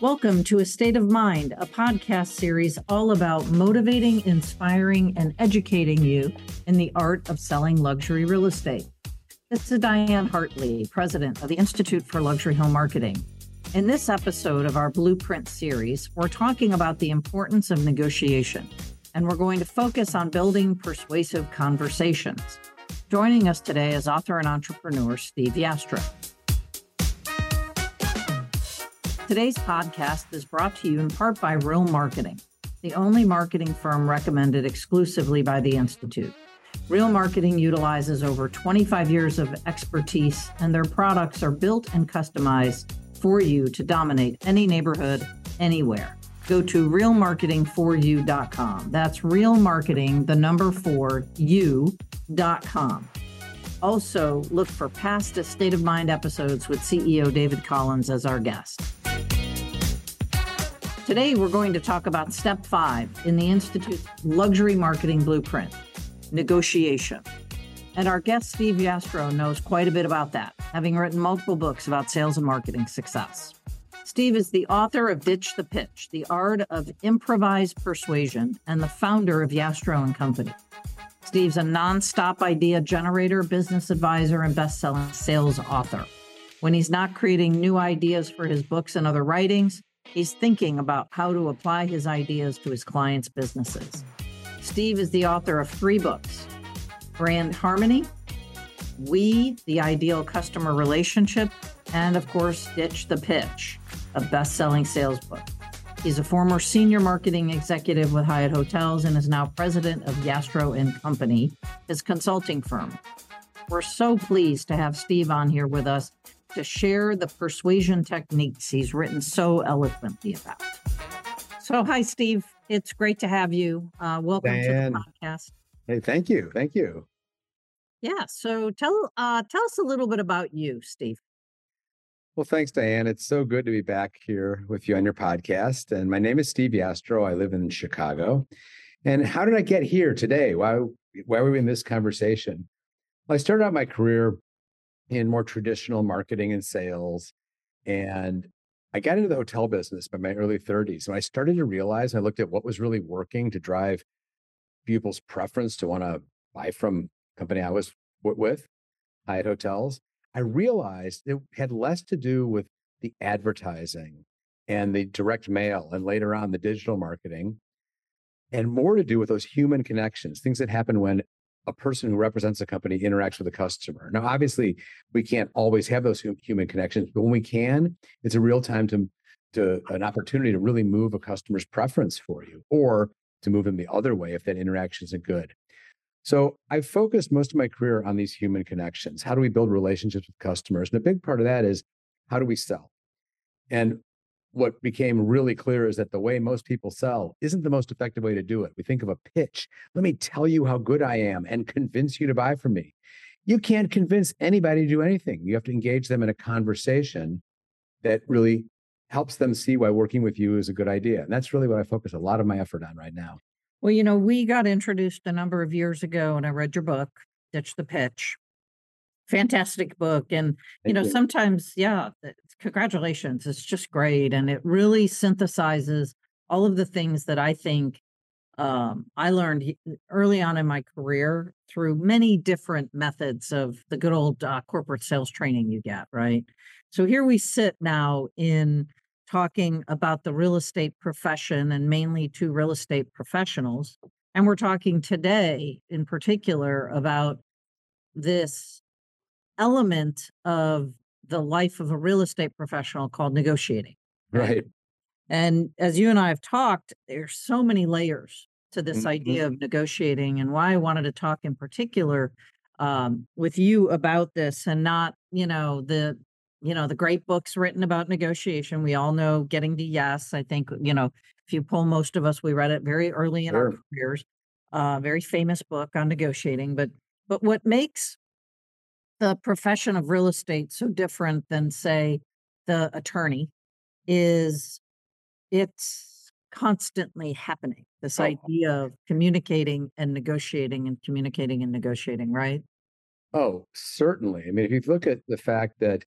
Welcome to A State of Mind, a podcast series all about motivating, inspiring, and educating you in the art of selling luxury real estate. This is Diane Hartley, president of the Institute for Luxury Home Marketing. In this episode of our Blueprint series, we're talking about the importance of negotiation, and we're going to focus on building persuasive conversations. Joining us today is author and entrepreneur Steve Yastrow. Today's podcast is brought to you in part by Real Marketing, the only marketing firm recommended exclusively by the Institute. Real Marketing utilizes over 25 years of expertise, and their products are built and customized for you to dominate any neighborhood, anywhere. Go to realmarketing4you.com. That's realmarketing, the number four, you.com. Also, look for past State of Mind episodes with CEO David Collins as our guest. Today, we're going to talk about step five in the Institute's luxury marketing blueprint negotiation. And our guest, Steve Yastrow, knows quite a bit about that, having written multiple books about sales and marketing success. Steve is the author of Ditch the Pitch, The Art of Improvised Persuasion, and the founder of Yastrow and Company. Steve's a nonstop idea generator, business advisor, and best-selling sales author. When he's not creating new ideas for his books and other writings, He's thinking about how to apply his ideas to his clients' businesses. Steve is the author of three books Brand Harmony, We, the Ideal Customer Relationship, and of course, Ditch the Pitch, a best selling sales book. He's a former senior marketing executive with Hyatt Hotels and is now president of Yastrow and Company, his consulting firm. We're so pleased to have Steve on here with us to share the persuasion techniques he's written so eloquently about. So, hi, Steve. It's great to have you. Uh, welcome Diane. to the podcast. Hey, thank you. Thank you. Yeah. So, tell uh, tell us a little bit about you, Steve. Well, thanks, Diane. It's so good to be back here with you on your podcast. And my name is Steve Yastrow. I live in Chicago. And how did I get here today? Why why were we in this conversation? Well, I started out my career in more traditional marketing and sales. And I got into the hotel business by my early 30s. And I started to realize, I looked at what was really working to drive people's preference to want to buy from company I was with, Hyatt Hotels. I realized it had less to do with the advertising and the direct mail and later on the digital marketing and more to do with those human connections, things that happen when a person who represents a company interacts with a customer. Now, obviously, we can't always have those human connections, but when we can, it's a real time to, to an opportunity to really move a customer's preference for you or to move them the other way if that interaction isn't good. So I've focused most of my career on these human connections. How do we build relationships with customers? And a big part of that is how do we sell? And what became really clear is that the way most people sell isn't the most effective way to do it. We think of a pitch. Let me tell you how good I am and convince you to buy from me. You can't convince anybody to do anything. You have to engage them in a conversation that really helps them see why working with you is a good idea. And that's really what I focus a lot of my effort on right now. Well, you know, we got introduced a number of years ago and I read your book, Ditch the Pitch. Fantastic book. And, you know, you. sometimes, yeah, congratulations. It's just great. And it really synthesizes all of the things that I think um, I learned early on in my career through many different methods of the good old uh, corporate sales training you get, right? So here we sit now in talking about the real estate profession and mainly to real estate professionals. And we're talking today in particular about this element of the life of a real estate professional called negotiating. Right. And as you and I have talked, there's so many layers to this mm-hmm. idea of negotiating and why I wanted to talk in particular um, with you about this and not, you know, the you know the great books written about negotiation we all know getting to yes i think you know if you pull most of us we read it very early in sure. our careers uh very famous book on negotiating but but what makes the profession of real estate so different than say the attorney is it's constantly happening this oh. idea of communicating and negotiating and communicating and negotiating right oh certainly i mean if you look at the fact that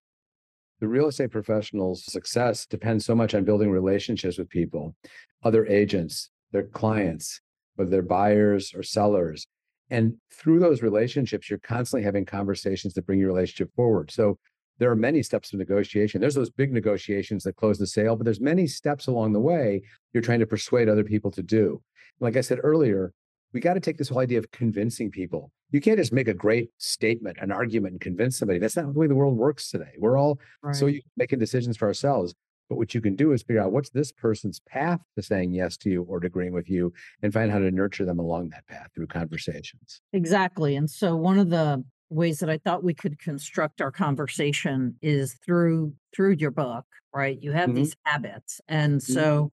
the real estate professional's success depends so much on building relationships with people, other agents, their clients, whether they're buyers or sellers. And through those relationships, you're constantly having conversations that bring your relationship forward. So there are many steps of negotiation. There's those big negotiations that close the sale, but there's many steps along the way you're trying to persuade other people to do. Like I said earlier, we got to take this whole idea of convincing people. You can't just make a great statement, an argument, and convince somebody. That's not the way the world works today. We're all right. so making decisions for ourselves. But what you can do is figure out what's this person's path to saying yes to you or to agreeing with you and find how to nurture them along that path through conversations. Exactly. And so one of the ways that I thought we could construct our conversation is through through your book, right? You have mm-hmm. these habits. And so mm-hmm.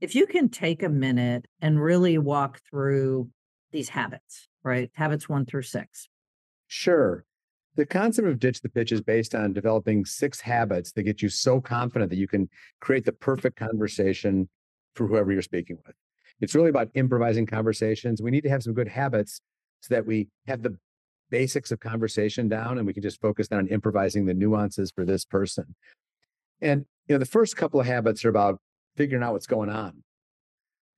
if you can take a minute and really walk through these habits, right? Habits 1 through 6. Sure. The concept of ditch the pitch is based on developing six habits that get you so confident that you can create the perfect conversation for whoever you're speaking with. It's really about improvising conversations. We need to have some good habits so that we have the basics of conversation down and we can just focus on improvising the nuances for this person. And you know, the first couple of habits are about figuring out what's going on.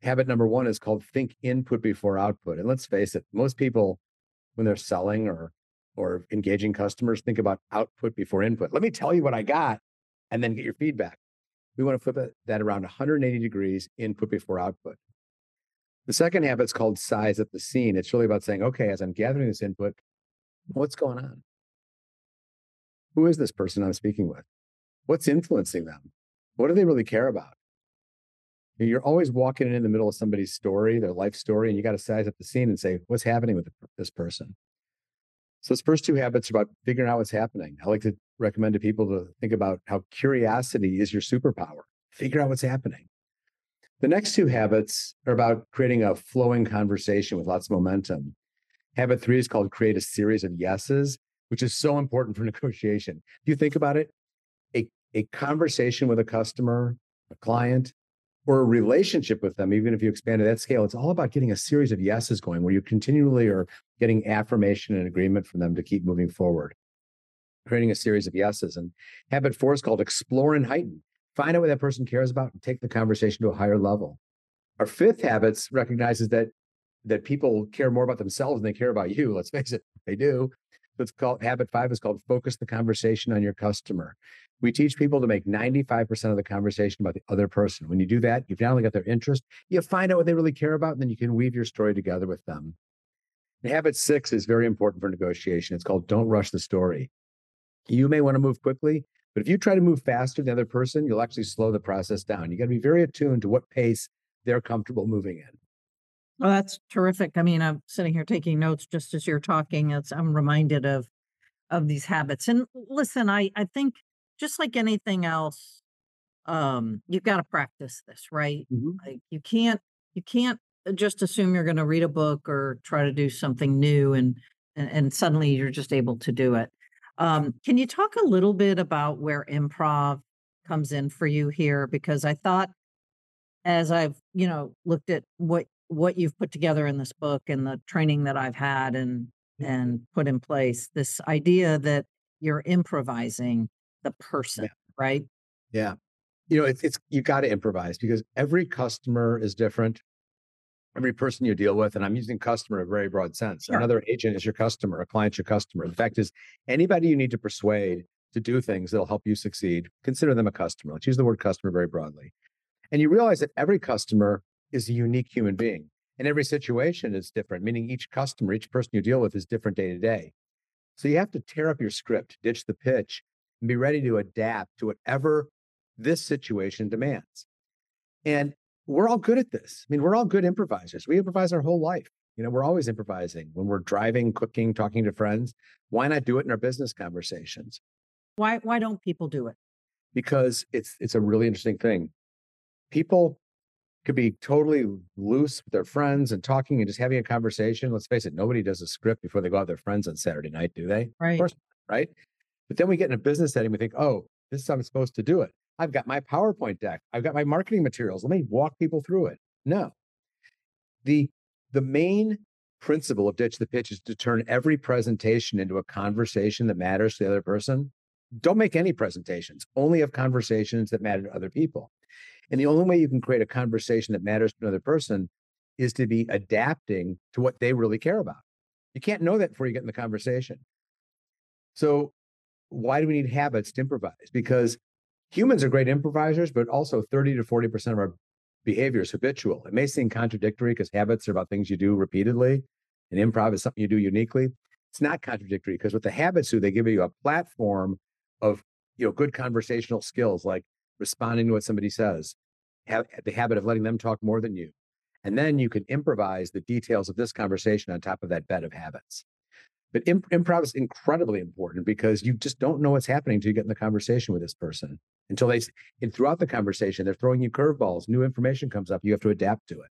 Habit number one is called think input before output. And let's face it, most people, when they're selling or or engaging customers, think about output before input. Let me tell you what I got and then get your feedback. We want to flip that around 180 degrees, input before output. The second habit is called size at the scene. It's really about saying, okay, as I'm gathering this input, what's going on? Who is this person I'm speaking with? What's influencing them? What do they really care about? You're always walking in the middle of somebody's story, their life story, and you got to size up the scene and say, what's happening with this person? So those first two habits are about figuring out what's happening. I like to recommend to people to think about how curiosity is your superpower. Figure out what's happening. The next two habits are about creating a flowing conversation with lots of momentum. Habit three is called create a series of yeses, which is so important for negotiation. If you think about it, a, a conversation with a customer, a client, or a relationship with them, even if you expand to that scale, it's all about getting a series of yeses going where you continually are getting affirmation and agreement from them to keep moving forward, creating a series of yeses. And habit four is called explore and heighten. Find out what that person cares about and take the conversation to a higher level. Our fifth habits recognizes that that people care more about themselves than they care about you. Let's face it, they do. It's called habit five is called focus the conversation on your customer. We teach people to make 95% of the conversation about the other person. When you do that, you've not only got their interest, you find out what they really care about, and then you can weave your story together with them. And habit six is very important for negotiation. It's called don't rush the story. You may want to move quickly, but if you try to move faster than the other person, you'll actually slow the process down. You got to be very attuned to what pace they're comfortable moving in. Well, that's terrific. I mean, I'm sitting here taking notes just as you're talking. It's, I'm reminded of of these habits. And listen, I I think just like anything else, um, you've got to practice this, right? Mm-hmm. Like you can't you can't just assume you're going to read a book or try to do something new and and, and suddenly you're just able to do it. Um, can you talk a little bit about where improv comes in for you here? Because I thought as I've, you know, looked at what what you've put together in this book and the training that I've had and and put in place, this idea that you're improvising the person, yeah. right? Yeah. You know, it's it's you got to improvise because every customer is different. Every person you deal with, and I'm using customer in a very broad sense. Sure. Another agent is your customer, a client's your customer. The fact is, anybody you need to persuade to do things that'll help you succeed, consider them a customer. Let's use the word customer very broadly. And you realize that every customer is a unique human being. And every situation is different, meaning each customer, each person you deal with is different day to day. So you have to tear up your script, ditch the pitch, and be ready to adapt to whatever this situation demands. And we're all good at this. I mean, we're all good improvisers. We improvise our whole life. You know, we're always improvising when we're driving, cooking, talking to friends. Why not do it in our business conversations? Why why don't people do it? Because it's it's a really interesting thing. People could be totally loose with their friends and talking and just having a conversation. Let's face it, nobody does a script before they go out with their friends on Saturday night, do they? Right. Of course, right? But then we get in a business setting, we think, oh, this is how I'm supposed to do it. I've got my PowerPoint deck. I've got my marketing materials. Let me walk people through it. No. The the main principle of ditch the pitch is to turn every presentation into a conversation that matters to the other person. don't make any presentations, only have conversations that matter to other people. And the only way you can create a conversation that matters to another person is to be adapting to what they really care about. You can't know that before you get in the conversation. So, why do we need habits to improvise? Because humans are great improvisers, but also 30 to 40% of our behavior is habitual. It may seem contradictory because habits are about things you do repeatedly, and improv is something you do uniquely. It's not contradictory because what the habits do, they give you a platform of you know good conversational skills like responding to what somebody says, have the habit of letting them talk more than you, and then you can improvise the details of this conversation on top of that bed of habits. But imp- improv is incredibly important because you just don't know what's happening until you get in the conversation with this person. Until they, and throughout the conversation, they're throwing you curveballs, new information comes up, you have to adapt to it.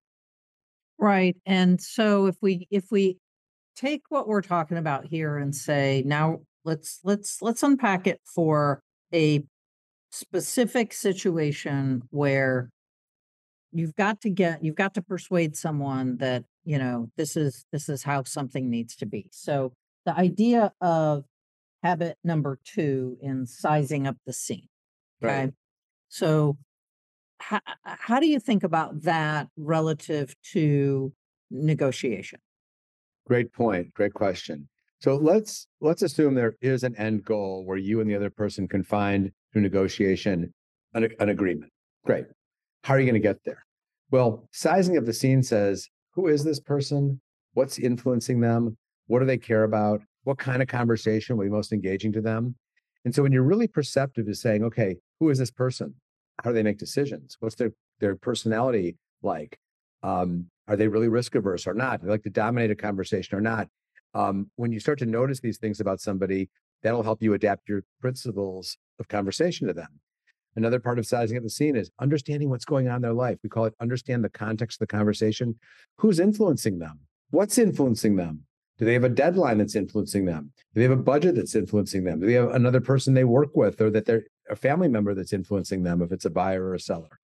Right. And so if we if we take what we're talking about here and say now let's let's let's unpack it for a specific situation where you've got to get you've got to persuade someone that you know this is this is how something needs to be so the idea of habit number two in sizing up the scene okay right. so how, how do you think about that relative to negotiation great point great question so let's let's assume there is an end goal where you and the other person can find through negotiation an, an agreement great how are you going to get there well, sizing of the scene says who is this person? What's influencing them? What do they care about? What kind of conversation will be most engaging to them? And so when you're really perceptive to saying, okay, who is this person? How do they make decisions? What's their their personality like? Um, are they really risk averse or not? Do they like to dominate a conversation or not? Um, when you start to notice these things about somebody, that'll help you adapt your principles of conversation to them. Another part of sizing up the scene is understanding what's going on in their life. We call it understand the context of the conversation. Who's influencing them? What's influencing them? Do they have a deadline that's influencing them? Do they have a budget that's influencing them? Do they have another person they work with or that they're a family member that's influencing them if it's a buyer or a seller?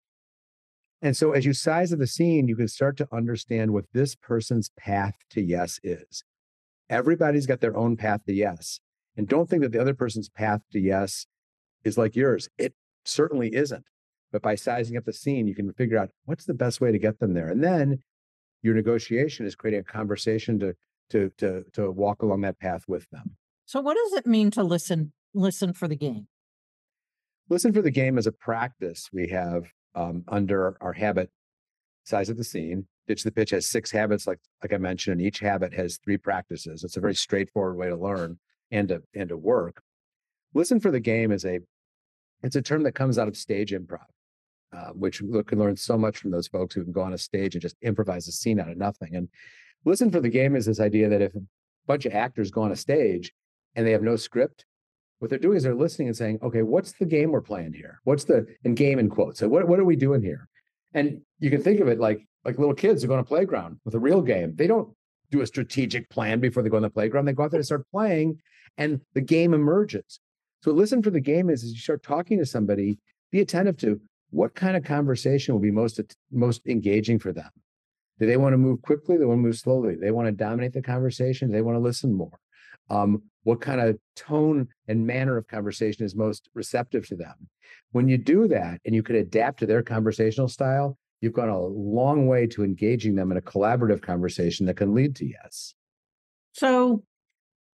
And so as you size of the scene, you can start to understand what this person's path to yes is. Everybody's got their own path to yes. And don't think that the other person's path to yes is like yours. It certainly isn't. But by sizing up the scene, you can figure out what's the best way to get them there. And then your negotiation is creating a conversation to to to to walk along that path with them. So what does it mean to listen listen for the game? Listen for the game is a practice we have um, under our habit size of the scene. Ditch the pitch has six habits, like like I mentioned, and each habit has three practices. It's a very straightforward way to learn and to and to work. Listen for the game is a it's a term that comes out of stage improv, uh, which we can learn so much from those folks who can go on a stage and just improvise a scene out of nothing. And listen for the game is this idea that if a bunch of actors go on a stage and they have no script, what they're doing is they're listening and saying, okay, what's the game we're playing here? What's the and game in quotes? So what, what are we doing here? And you can think of it like like little kids who go on a playground with a real game. They don't do a strategic plan before they go on the playground. They go out there and start playing, and the game emerges. So listen for the game is as you start talking to somebody, be attentive to what kind of conversation will be most most engaging for them. Do they want to move quickly? They want to move slowly. They want to dominate the conversation. They want to listen more. Um, what kind of tone and manner of conversation is most receptive to them? When you do that and you can adapt to their conversational style, you've gone a long way to engaging them in a collaborative conversation that can lead to yes. So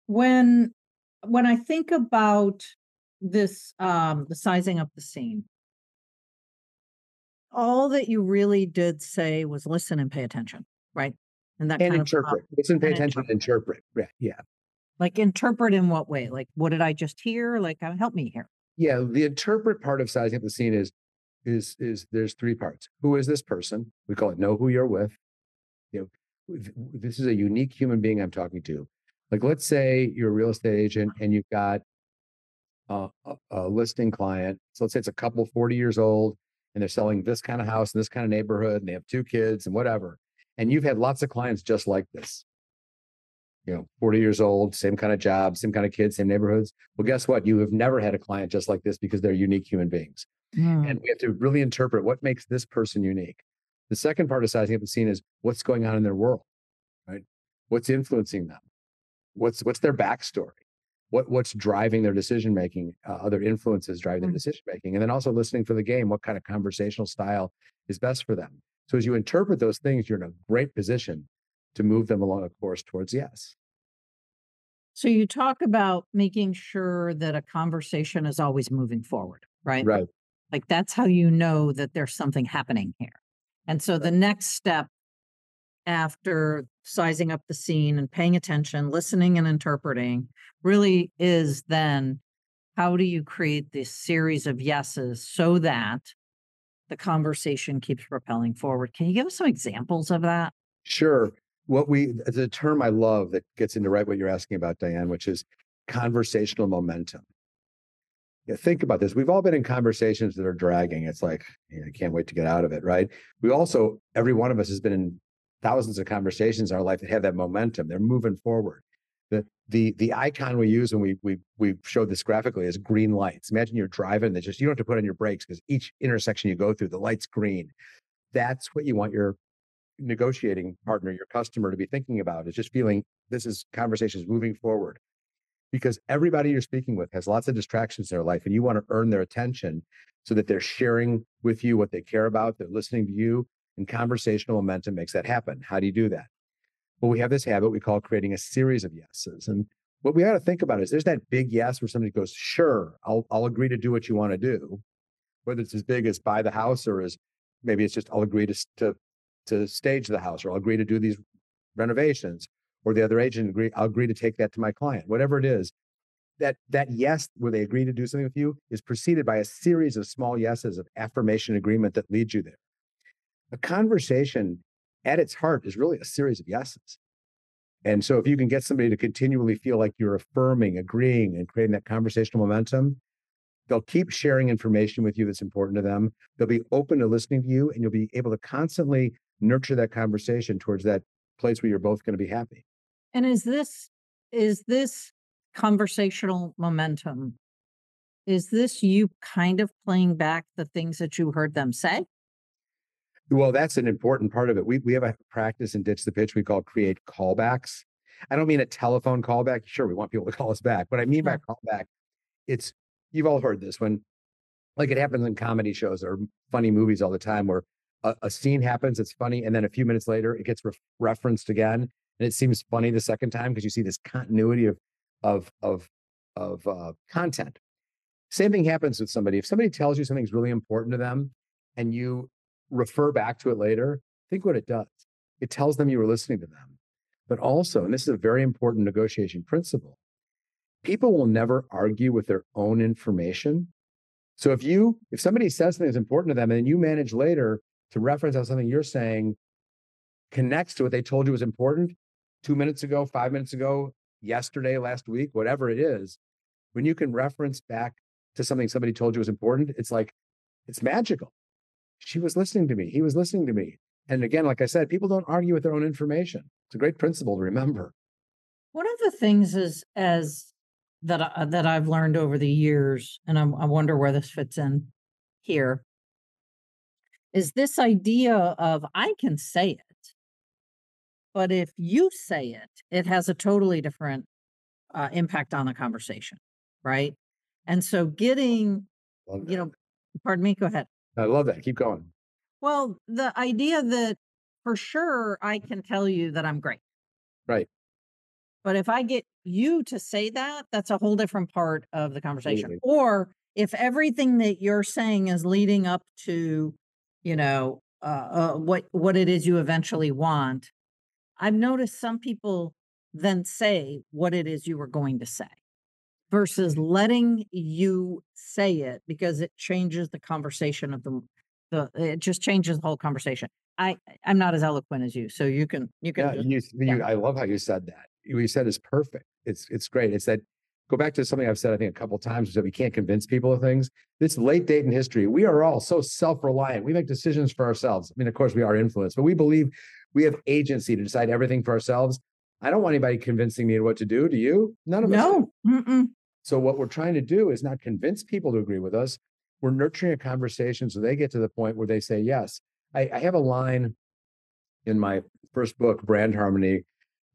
when when I think about this, um, the sizing up the scene, all that you really did say was listen and pay attention, right? And that and interpret. Of, listen, pay attention, interpret. interpret. Yeah, yeah. Like interpret in what way? Like what did I just hear? Like uh, help me here. Yeah, the interpret part of sizing up the scene is is is there's three parts. Who is this person? We call it know who you're with. You know, this is a unique human being I'm talking to. Like, let's say you're a real estate agent and you've got a, a, listing client. So let's say it's a couple 40 years old and they're selling this kind of house in this kind of neighborhood and they have two kids and whatever. And you've had lots of clients just like this. You know, 40 years old, same kind of job, same kind of kids, same neighborhoods. Well, guess what? You have never had a client just like this because they're unique human beings. Mm. And we have to really interpret what makes this person unique. The second part of sizing up the scene is what's going on in their world, right? What's influencing them? what's what's their backstory what what's driving their decision making, uh, other influences driving their Mm. decision making, and then also listening for the game. What kind of conversational style is best for them? So as you interpret those things, you're in a great position to move them along a course towards yes. So you talk about making sure that a conversation is always moving forward, right? Right. Like that's how you know that there's something happening here. And so the next step after sizing up the scene and paying attention, listening and interpreting really is then how do you create this series of yeses so that the conversation keeps propelling forward? Can you give us some examples of that? Sure. What we a term I love that gets into right what you're asking about, Diane, which is conversational momentum. Yeah, think about this. We've all been in conversations that are dragging. It's like, "Yeah, I can't wait to get out of it, right? We also, every one of us has been in thousands of conversations in our life that have that momentum. They're moving forward. The the the icon we use when we we we showed this graphically is green lights. Imagine you're driving, that just you don't have to put on your brakes because each intersection you go through, the light's green. That's what you want your negotiating partner, your customer to be thinking about is just feeling this is conversations moving forward. Because everybody you're speaking with has lots of distractions in their life, and you want to earn their attention so that they're sharing with you what they care about, they're listening to you, and conversational momentum makes that happen. How do you do that? Well, we have this habit we call creating a series of yeses. And what we got to think about is there's that big yes where somebody goes, Sure, I'll, I'll agree to do what you want to do. Whether it's as big as buy the house or as maybe it's just I'll agree to, to, to stage the house or I'll agree to do these renovations or the other agent agree, I'll agree to take that to my client, whatever it is. That that yes, where they agree to do something with you, is preceded by a series of small yeses of affirmation agreement that leads you there. A conversation at its heart is really a series of yeses. And so if you can get somebody to continually feel like you're affirming, agreeing, and creating that conversational momentum, they'll keep sharing information with you that's important to them. They'll be open to listening to you, and you'll be able to constantly nurture that conversation towards that place where you're both going to be happy. And is this is this conversational momentum? Is this you kind of playing back the things that you heard them say? Well, that's an important part of it. We we have a practice in Ditch the Pitch we call create callbacks. I don't mean a telephone callback. Sure, we want people to call us back. What I mean by callback, it's you've all heard this when like it happens in comedy shows or funny movies all the time where a, a scene happens, it's funny, and then a few minutes later it gets re- referenced again, and it seems funny the second time because you see this continuity of of of of uh, content. Same thing happens with somebody. If somebody tells you something's really important to them, and you refer back to it later, think what it does. It tells them you were listening to them. But also, and this is a very important negotiation principle, people will never argue with their own information. So if you, if somebody says something that's important to them and you manage later to reference how something you're saying connects to what they told you was important two minutes ago, five minutes ago, yesterday, last week, whatever it is, when you can reference back to something somebody told you was important, it's like, it's magical she was listening to me. He was listening to me. And again, like I said, people don't argue with their own information. It's a great principle to remember. One of the things is as that I, that I've learned over the years, and I'm, I wonder where this fits in here, is this idea of I can say it, but if you say it, it has a totally different uh, impact on the conversation, right? And so, getting you know, pardon me, go ahead. I love that. Keep going. Well, the idea that for sure I can tell you that I'm great. Right. But if I get you to say that, that's a whole different part of the conversation. Absolutely. Or if everything that you're saying is leading up to, you know, uh, uh, what what it is you eventually want, I've noticed some people then say what it is you were going to say versus letting you say it because it changes the conversation of the the it just changes the whole conversation. I I'm not as eloquent as you, so you can you can Yeah, just, you, you, I love how you said that. What you said is perfect. It's it's great. It's that go back to something I've said I think a couple times is that we can't convince people of things. This late date in history, we are all so self-reliant. We make decisions for ourselves. I mean, of course, we are influenced, but we believe we have agency to decide everything for ourselves. I don't want anybody convincing me what to do. Do you? None of us. no. So what we're trying to do is not convince people to agree with us. We're nurturing a conversation so they get to the point where they say yes. I, I have a line in my first book, Brand Harmony,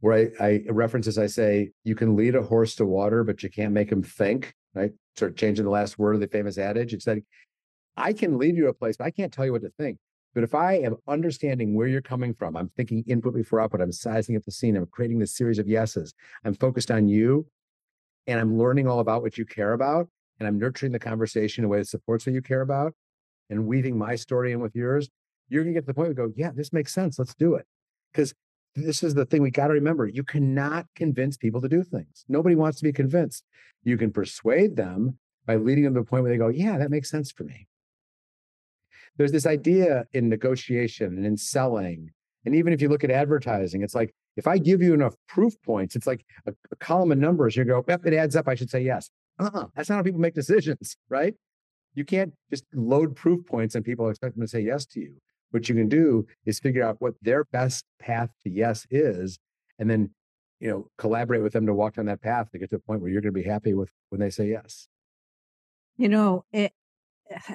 where I, I as I say you can lead a horse to water, but you can't make him think. Right, sort of changing the last word of the famous adage. It's like I can lead you to a place, but I can't tell you what to think. But if I am understanding where you're coming from, I'm thinking input before output, I'm sizing up the scene, I'm creating this series of yeses, I'm focused on you, and I'm learning all about what you care about, and I'm nurturing the conversation in a way that supports what you care about, and weaving my story in with yours, you're gonna get to the point where you go, yeah, this makes sense. Let's do it. Because this is the thing we got to remember. You cannot convince people to do things. Nobody wants to be convinced. You can persuade them by leading them to the point where they go, yeah, that makes sense for me. There's this idea in negotiation and in selling. And even if you look at advertising, it's like if I give you enough proof points, it's like a, a column of numbers. You go, it adds up. I should say yes. Uh-uh. That's not how people make decisions, right? You can't just load proof points and people expect them to say yes to you. What you can do is figure out what their best path to yes is, and then you know collaborate with them to walk down that path to get to the point where you're going to be happy with when they say yes. You know, it,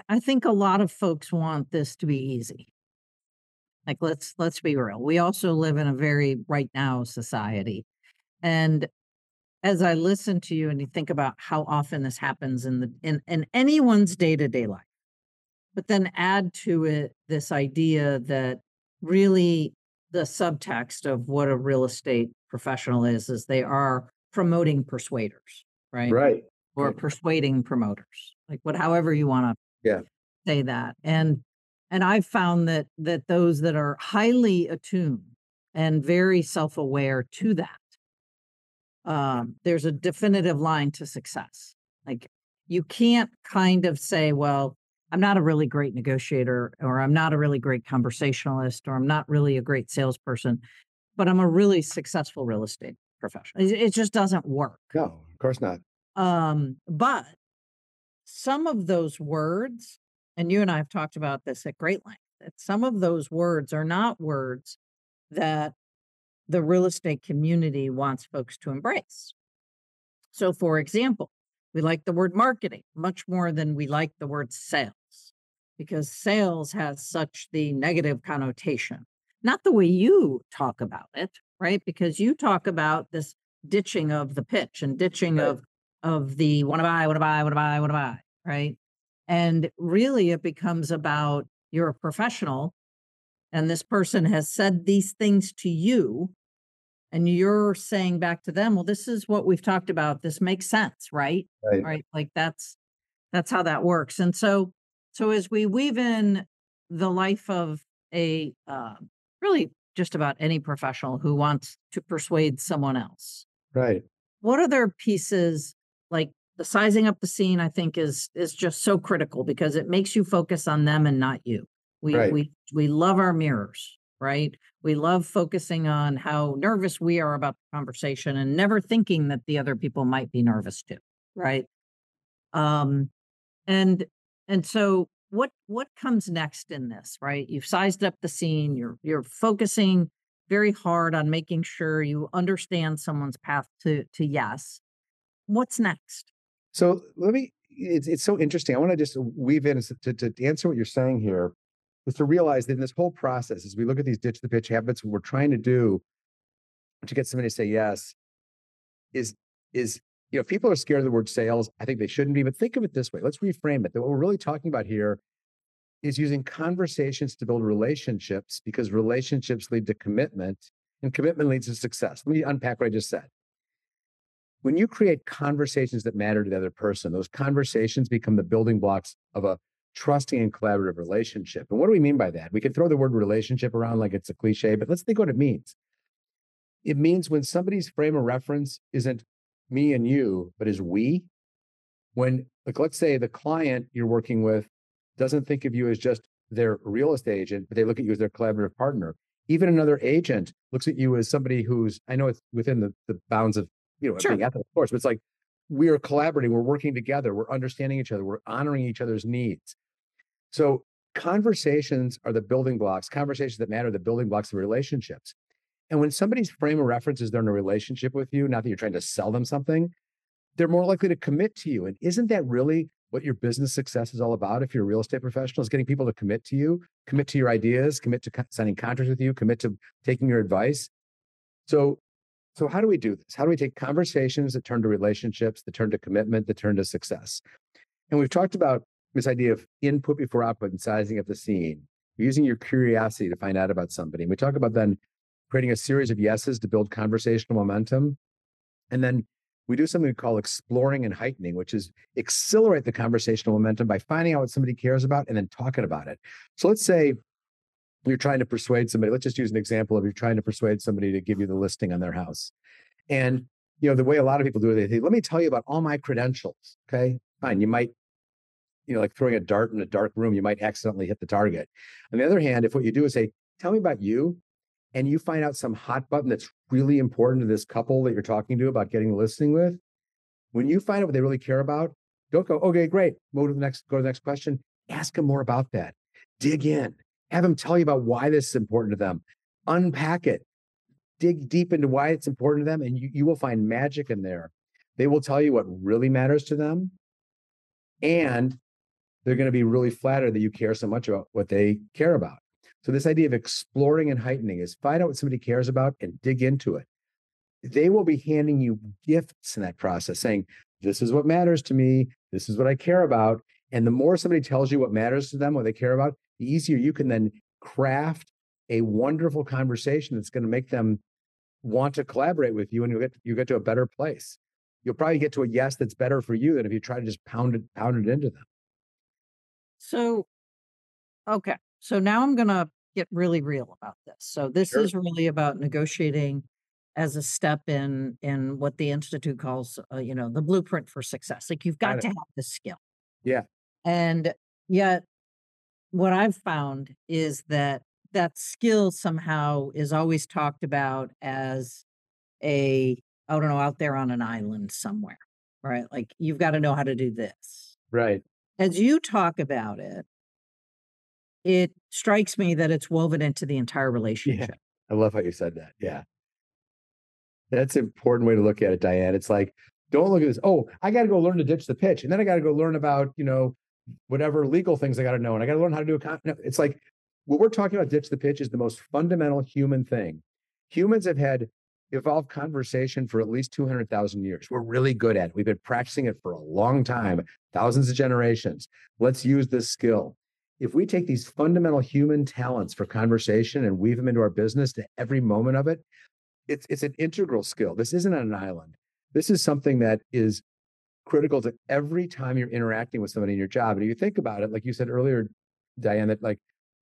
I think a lot of folks want this to be easy. Like let's let's be real. We also live in a very right now society. And as I listen to you and you think about how often this happens in the in, in anyone's day-to-day life, but then add to it this idea that really the subtext of what a real estate professional is is they are promoting persuaders, right? Right. Or persuading promoters. Like what however you want to yeah. say that. And and I've found that that those that are highly attuned and very self-aware to that, um, there's a definitive line to success. Like you can't kind of say, well, I'm not a really great negotiator, or I'm not a really great conversationalist, or I'm not really a great salesperson, but I'm a really successful real estate professional. It, it just doesn't work. No, of course not. Um, but some of those words, and you and I have talked about this at great length, that some of those words are not words that the real estate community wants folks to embrace. So, for example, we like the word marketing much more than we like the word sales because sales has such the negative connotation. Not the way you talk about it, right? Because you talk about this ditching of the pitch and ditching right. of of the want to buy, want to buy, want to buy, want to buy, right? And really, it becomes about you're a professional, and this person has said these things to you, and you're saying back to them, "Well, this is what we've talked about. This makes sense, right? Right? right? Like that's that's how that works." And so, so as we weave in the life of a uh, really just about any professional who wants to persuade someone else, right? What other pieces like the sizing up the scene i think is is just so critical because it makes you focus on them and not you we right. we we love our mirrors right we love focusing on how nervous we are about the conversation and never thinking that the other people might be nervous too right um and and so what what comes next in this right you've sized up the scene you're you're focusing very hard on making sure you understand someone's path to to yes what's next? So let me, it's, it's so interesting. I want to just weave in to, to answer what you're saying here is to realize that in this whole process, as we look at these ditch the pitch habits, what we're trying to do to get somebody to say yes is, is, you know, people are scared of the word sales, I think they shouldn't be, but think of it this way. Let's reframe it. That what we're really talking about here is using conversations to build relationships because relationships lead to commitment and commitment leads to success. Let me unpack what I just said when you create conversations that matter to the other person, those conversations become the building blocks of a trusting and collaborative relationship. And what do we mean by that? We can throw the word relationship around like it's a cliche, but let's think what it means. It means when somebody's frame of reference isn't me and you, but is we. When, like, let's say the client you're working with doesn't think of you as just their real estate agent, but they look at you as their collaborative partner. Even another agent looks at you as somebody who's, I know it's within the, the bounds of you know, sure. being ethical, of course, but it's like we are collaborating, we're working together, we're understanding each other, we're honoring each other's needs. So conversations are the building blocks, conversations that matter, the building blocks of relationships. And when somebody's frame of reference is they're in a relationship with you, not that you're trying to sell them something, they're more likely to commit to you. And isn't that really what your business success is all about? If you're a real estate professional, is getting people to commit to you, commit to your ideas, commit to signing contracts with you, commit to taking your advice. So So, how do we do this? How do we take conversations that turn to relationships, that turn to commitment, that turn to success? And we've talked about this idea of input before output and sizing up the scene, using your curiosity to find out about somebody. And we talk about then creating a series of yeses to build conversational momentum. And then we do something we call exploring and heightening, which is accelerate the conversational momentum by finding out what somebody cares about and then talking about it. So let's say you're trying to persuade somebody. Let's just use an example of you're trying to persuade somebody to give you the listing on their house. And you know, the way a lot of people do it, they say, let me tell you about all my credentials. Okay, fine. You might, you know, like throwing a dart in a dark room, you might accidentally hit the target. On the other hand, if what you do is say, tell me about you, and you find out some hot button that's really important to this couple that you're talking to about getting listening with, when you find out what they really care about, don't go, okay, great. move to the next, go to the next question. Ask them more about that. Dig in. Have them tell you about why this is important to them. Unpack it. Dig deep into why it's important to them, and you, you will find magic in there. They will tell you what really matters to them. And they're going to be really flattered that you care so much about what they care about. So, this idea of exploring and heightening is find out what somebody cares about and dig into it. They will be handing you gifts in that process, saying, This is what matters to me. This is what I care about. And the more somebody tells you what matters to them, what they care about, the easier you can then craft a wonderful conversation that's going to make them want to collaborate with you and you'll get you get to a better place. You'll probably get to a yes that's better for you than if you try to just pound it pound it into them. So okay. So now I'm going to get really real about this. So this Sure. is really about negotiating as a step in in what the institute calls uh, you know the blueprint for success. Like you've Got got to have the skill. Yeah. And yet what I've found is that that skill somehow is always talked about as a I don't know out there on an island somewhere, right? Like you've got to know how to do this. Right. As you talk about it, it strikes me that it's woven into the entire relationship. Yeah. I love how you said that. Yeah. That's an important way to look at it, Diane. It's like, don't look at this. Oh, I got to go learn to ditch the pitch. And then I got to go learn about, you know, whatever legal things I got to know. And I got to learn how to do a con. No, it's like what we're talking about, ditch the pitch, is the most fundamental human thing. Humans have had evolved conversation for at least 200,000 years. We're really good at it. We've been practicing it for a long time, thousands of generations. Let's use this skill. If we take these fundamental human talents for conversation and weave them into our business to every moment of it, it's it's an integral skill. This isn't on an island. This is something that is critical to every time you're interacting with somebody in your job. And if you think about it, like you said earlier, Diane, that like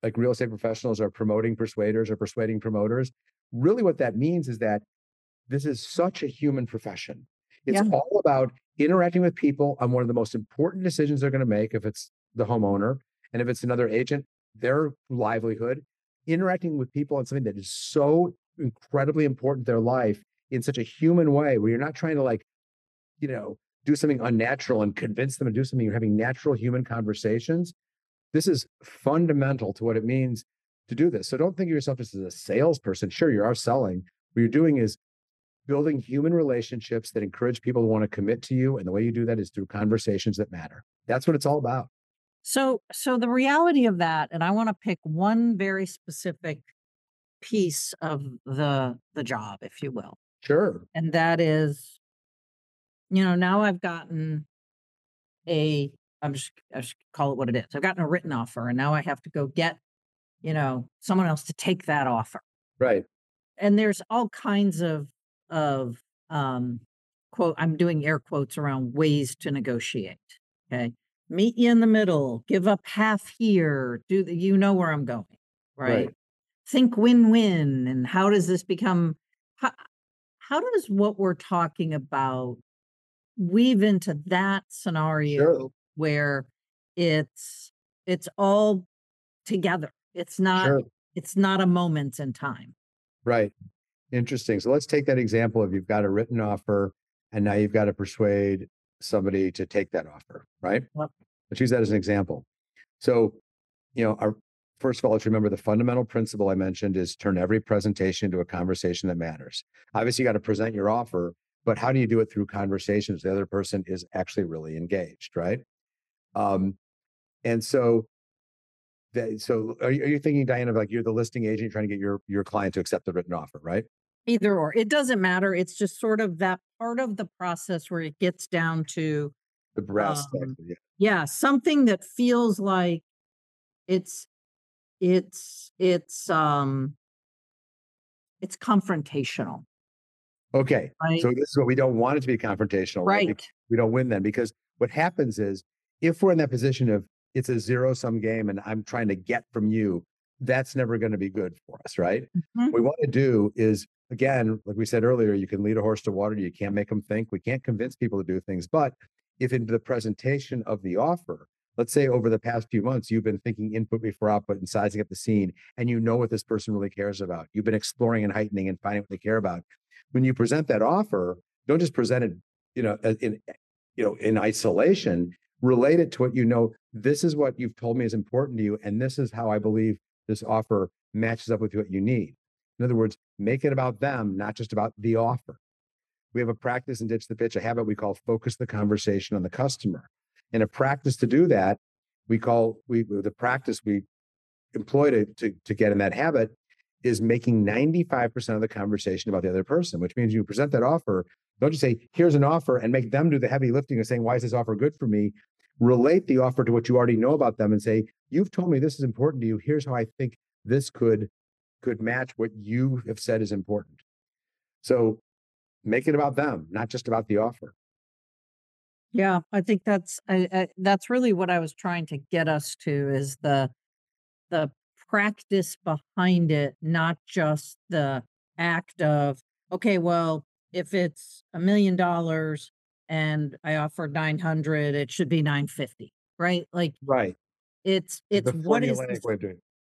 like real estate professionals are promoting persuaders or persuading promoters. Really, what that means is that this is such a human profession. It's Yeah. all about interacting with people on one of the most important decisions they're going to make. If it's the homeowner, and if it's another agent, their livelihood, interacting with people on something that is so incredibly important to their life in such a human way, where you're not trying to like, you know, do something unnatural and convince them to do something. You're having natural human conversations. This is fundamental to what it means to do this. So don't think of yourself just as a salesperson. Sure, you are selling. What you're doing is building human relationships that encourage people to want to commit to you. And the way you do that is through conversations that matter. That's what it's all about. So so the reality of that, and I want to pick one very specific piece of the the job, if you will. Sure. And that is, you know, now I've gotten a I'm just I just call it what it is. I've gotten a written offer and now I have to go get, you know, someone else to take that offer. Right. And there's all kinds of of um quote I'm doing air quotes around ways to negotiate. Okay. Meet you in the middle, give up half here, do the you know where I'm going, right? Right. Think win-win and how does this become how, how does what we're talking about weave into that scenario where it's it's all together it's not Sure. it's not a moment in time Right. Interesting. So let's take that example of you've got a written offer and now you've got to persuade somebody to take that offer, right? Yep. Let's use that as an example. So, you know, our first of all, let's remember the fundamental principle I mentioned is turn every presentation into a conversation that matters. Obviously, you got to present your offer, but how do you do it through conversations? The other person is actually really engaged, right? Um, and so that, so are you, are you thinking, Diana, of like you're the listing agent trying to get your your client to accept the written offer, right? Either or. It doesn't matter. It's just sort of that part of the process where it gets down to The brass um, yeah. yeah, something that feels like it's it's it's um it's confrontational, Okay, right? so this is what we don't want it to be confrontational, right? Right. we don't win then because what happens is if we're in that position of it's a zero sum game and I'm trying to get from you, that's never going to be good for us, right? Mhm. What we want to do is again, like we said earlier, you can lead a horse to water, you can't make them think. We can't convince people to do things, but if in the presentation of the offer, let's say over the past few months you've been thinking input before output and sizing up the scene and you know what this person really cares about. You've been exploring and heightening and finding what they care about. When you present that offer, don't just present it, you know, in you know, in isolation, relate it to what you know. This is what you've told me is important to you, and this is how I believe this offer matches up with what you need. In other words, make it about them, not just about the offer. We have a practice in Ditch the Pitch, a habit we call focus the conversation on the customer. And a practice to do that, we call we the practice we employ to, to, to get in that habit is making 95% of the conversation about the other person, which means you present that offer. Don't just say, here's an offer and make them do the heavy lifting of saying, why is this offer good for me? Relate the offer to what you already know about them and say, you've told me this is important to you. Here's how I think this could could match what you have said is important. So make it about them, not just about the offer. Yeah, I think that's I, I, that's really what I was trying to get us to is the the practice behind it, not just the act of okay, well, if it's a million dollars and I offered 900, it should be 950, right? Like Right. it's it's what is this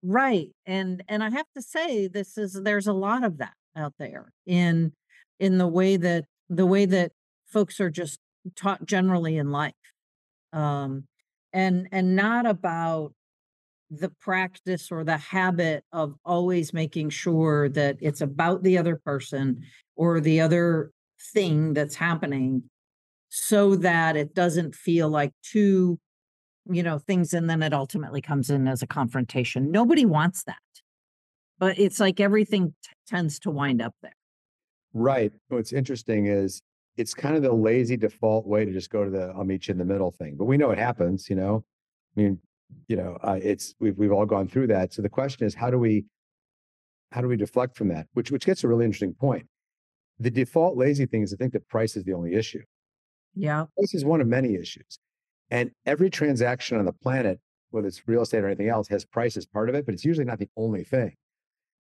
right. And and I have to say this is there's a lot of that out there in in the way that the way that folks are just taught generally in life. Um and and not about the practice or the habit of always making sure that it's about the other person or the other thing that's happening so that it doesn't feel like two you know things and then it ultimately comes in as a confrontation nobody wants that but it's like everything t- tends to wind up there Right. What's interesting is it's kind of the lazy default way to just go to the I'll meet you in the middle thing. But we know it happens, you know. I mean, you know, uh, it's we've we've all gone through that. So the question is, how do we how do we deflect from that? Which which gets a really interesting point. The default lazy thing is to think that price is the only issue. yeah Price is one of many issues. And every transaction on the planet, whether it's real estate or anything else, has price as part of it, but it's usually not the only thing.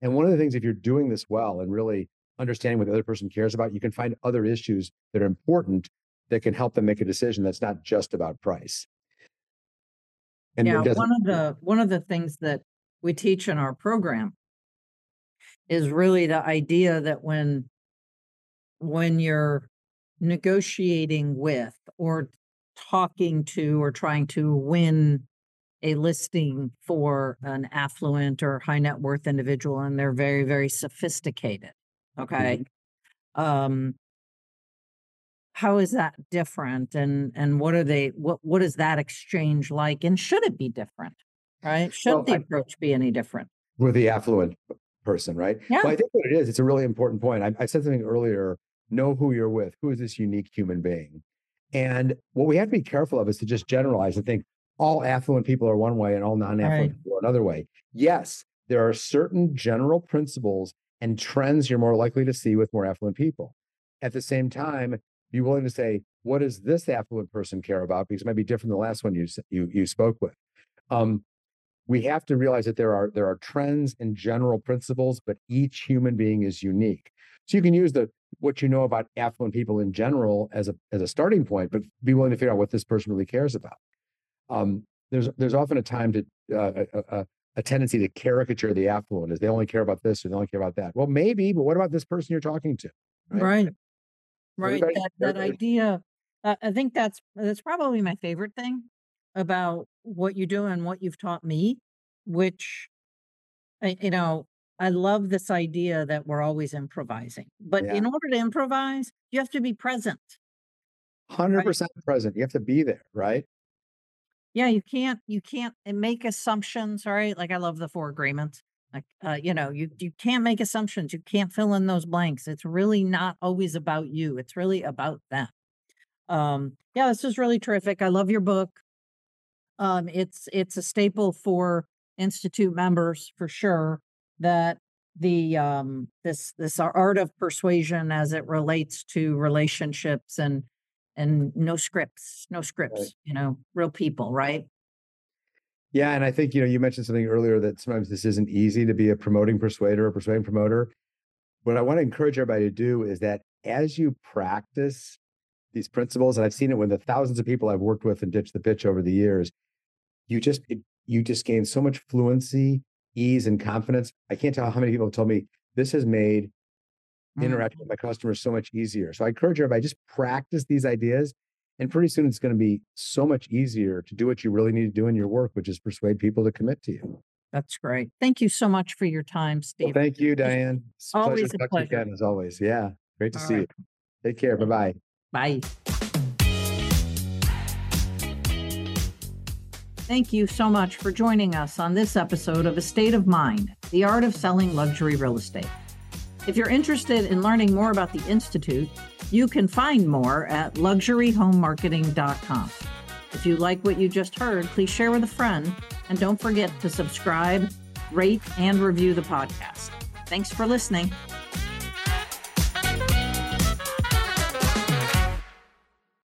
And one of the things, if you're doing this well and really understanding what the other person cares about, you can find other issues that are important that can help them make a decision that's not just about price. And yeah one of the one of the things that we teach in our program is really the idea that when when you're negotiating with or talking to or trying to win a listing for an affluent or high net worth individual and they're very very sophisticated okay um how is that different and and what are they what what is that exchange like and should it be different right should Well, the I- approach be any different with the affluent person, right? Yeah. Well, I think what it is, it's a really important point. I, I said something earlier know who you're with. Who is this unique human being? And what we have to be careful of is to just generalize and think all affluent people are one way and all non affluent Right. people are another way. Yes, there are certain general principles and trends you're more likely to see with more affluent people. At the same time, be willing to say, what does this affluent person care about? Because it might be different than the last one you you you spoke with. Um, we have to realize that there are there are trends and general principles, but each human being is unique. So you can use the what you know about affluent people in general as a as a starting point, but be willing to figure out what this person really cares about. Um, there's there's often a time to uh, a, a, a tendency to caricature the affluent as they only care about this or they only care about that. Well, maybe, but what about this person you're talking to? right right Everybody- that that everybody- idea uh, i think that's that's probably my favorite thing about what you do and what you've taught me which I, you know i love this idea that we're always improvising but Yeah. in order to improvise you have to be present Hundred percent present. You have to be there, right? yeah you can't you can't uh, make assumptions right like i love the four agreements Like, uh, you know, you you can't make assumptions. You can't fill in those blanks. It's really not always about you. It's really about them. Um, yeah, this is really terrific. I love your book. Um, it's it's a staple for institute members for sure. That the um this this art of persuasion as it relates to relationships and and no scripts, no Right. scripts. You know, real people, right? Yeah, and I think, you know, you mentioned something earlier that sometimes this isn't easy to be a promoting persuader or persuading promoter. What I want to encourage everybody to do is that as you practice these principles, and I've seen it with the thousands of people I've worked with and ditched the pitch over the years, you just it, you just gain so much fluency, ease, and confidence. I can't tell how many people have told me this has made Mm. interacting with my customers so much easier. So I encourage everybody just practice these ideas, and pretty soon it's going to be so much easier to do what you really need to do in your work, which is persuade people to commit to you. That's great. Thank you so much for your time, Well, Steve. thank you, Diane. It's pleasure Always to a talk to you pleasure. again, as always. Yeah, great to All see right. you. Take care. Bye bye. Bye. Thank you so much for joining us on this episode of Estate of Mind The Art of Selling Luxury Real Estate. If you're interested in learning more about the Institute, you can find more at luxuryhomemarketing.com. If you like what you just heard, please share with a friend and don't forget to subscribe, rate, and review the podcast. Thanks for listening.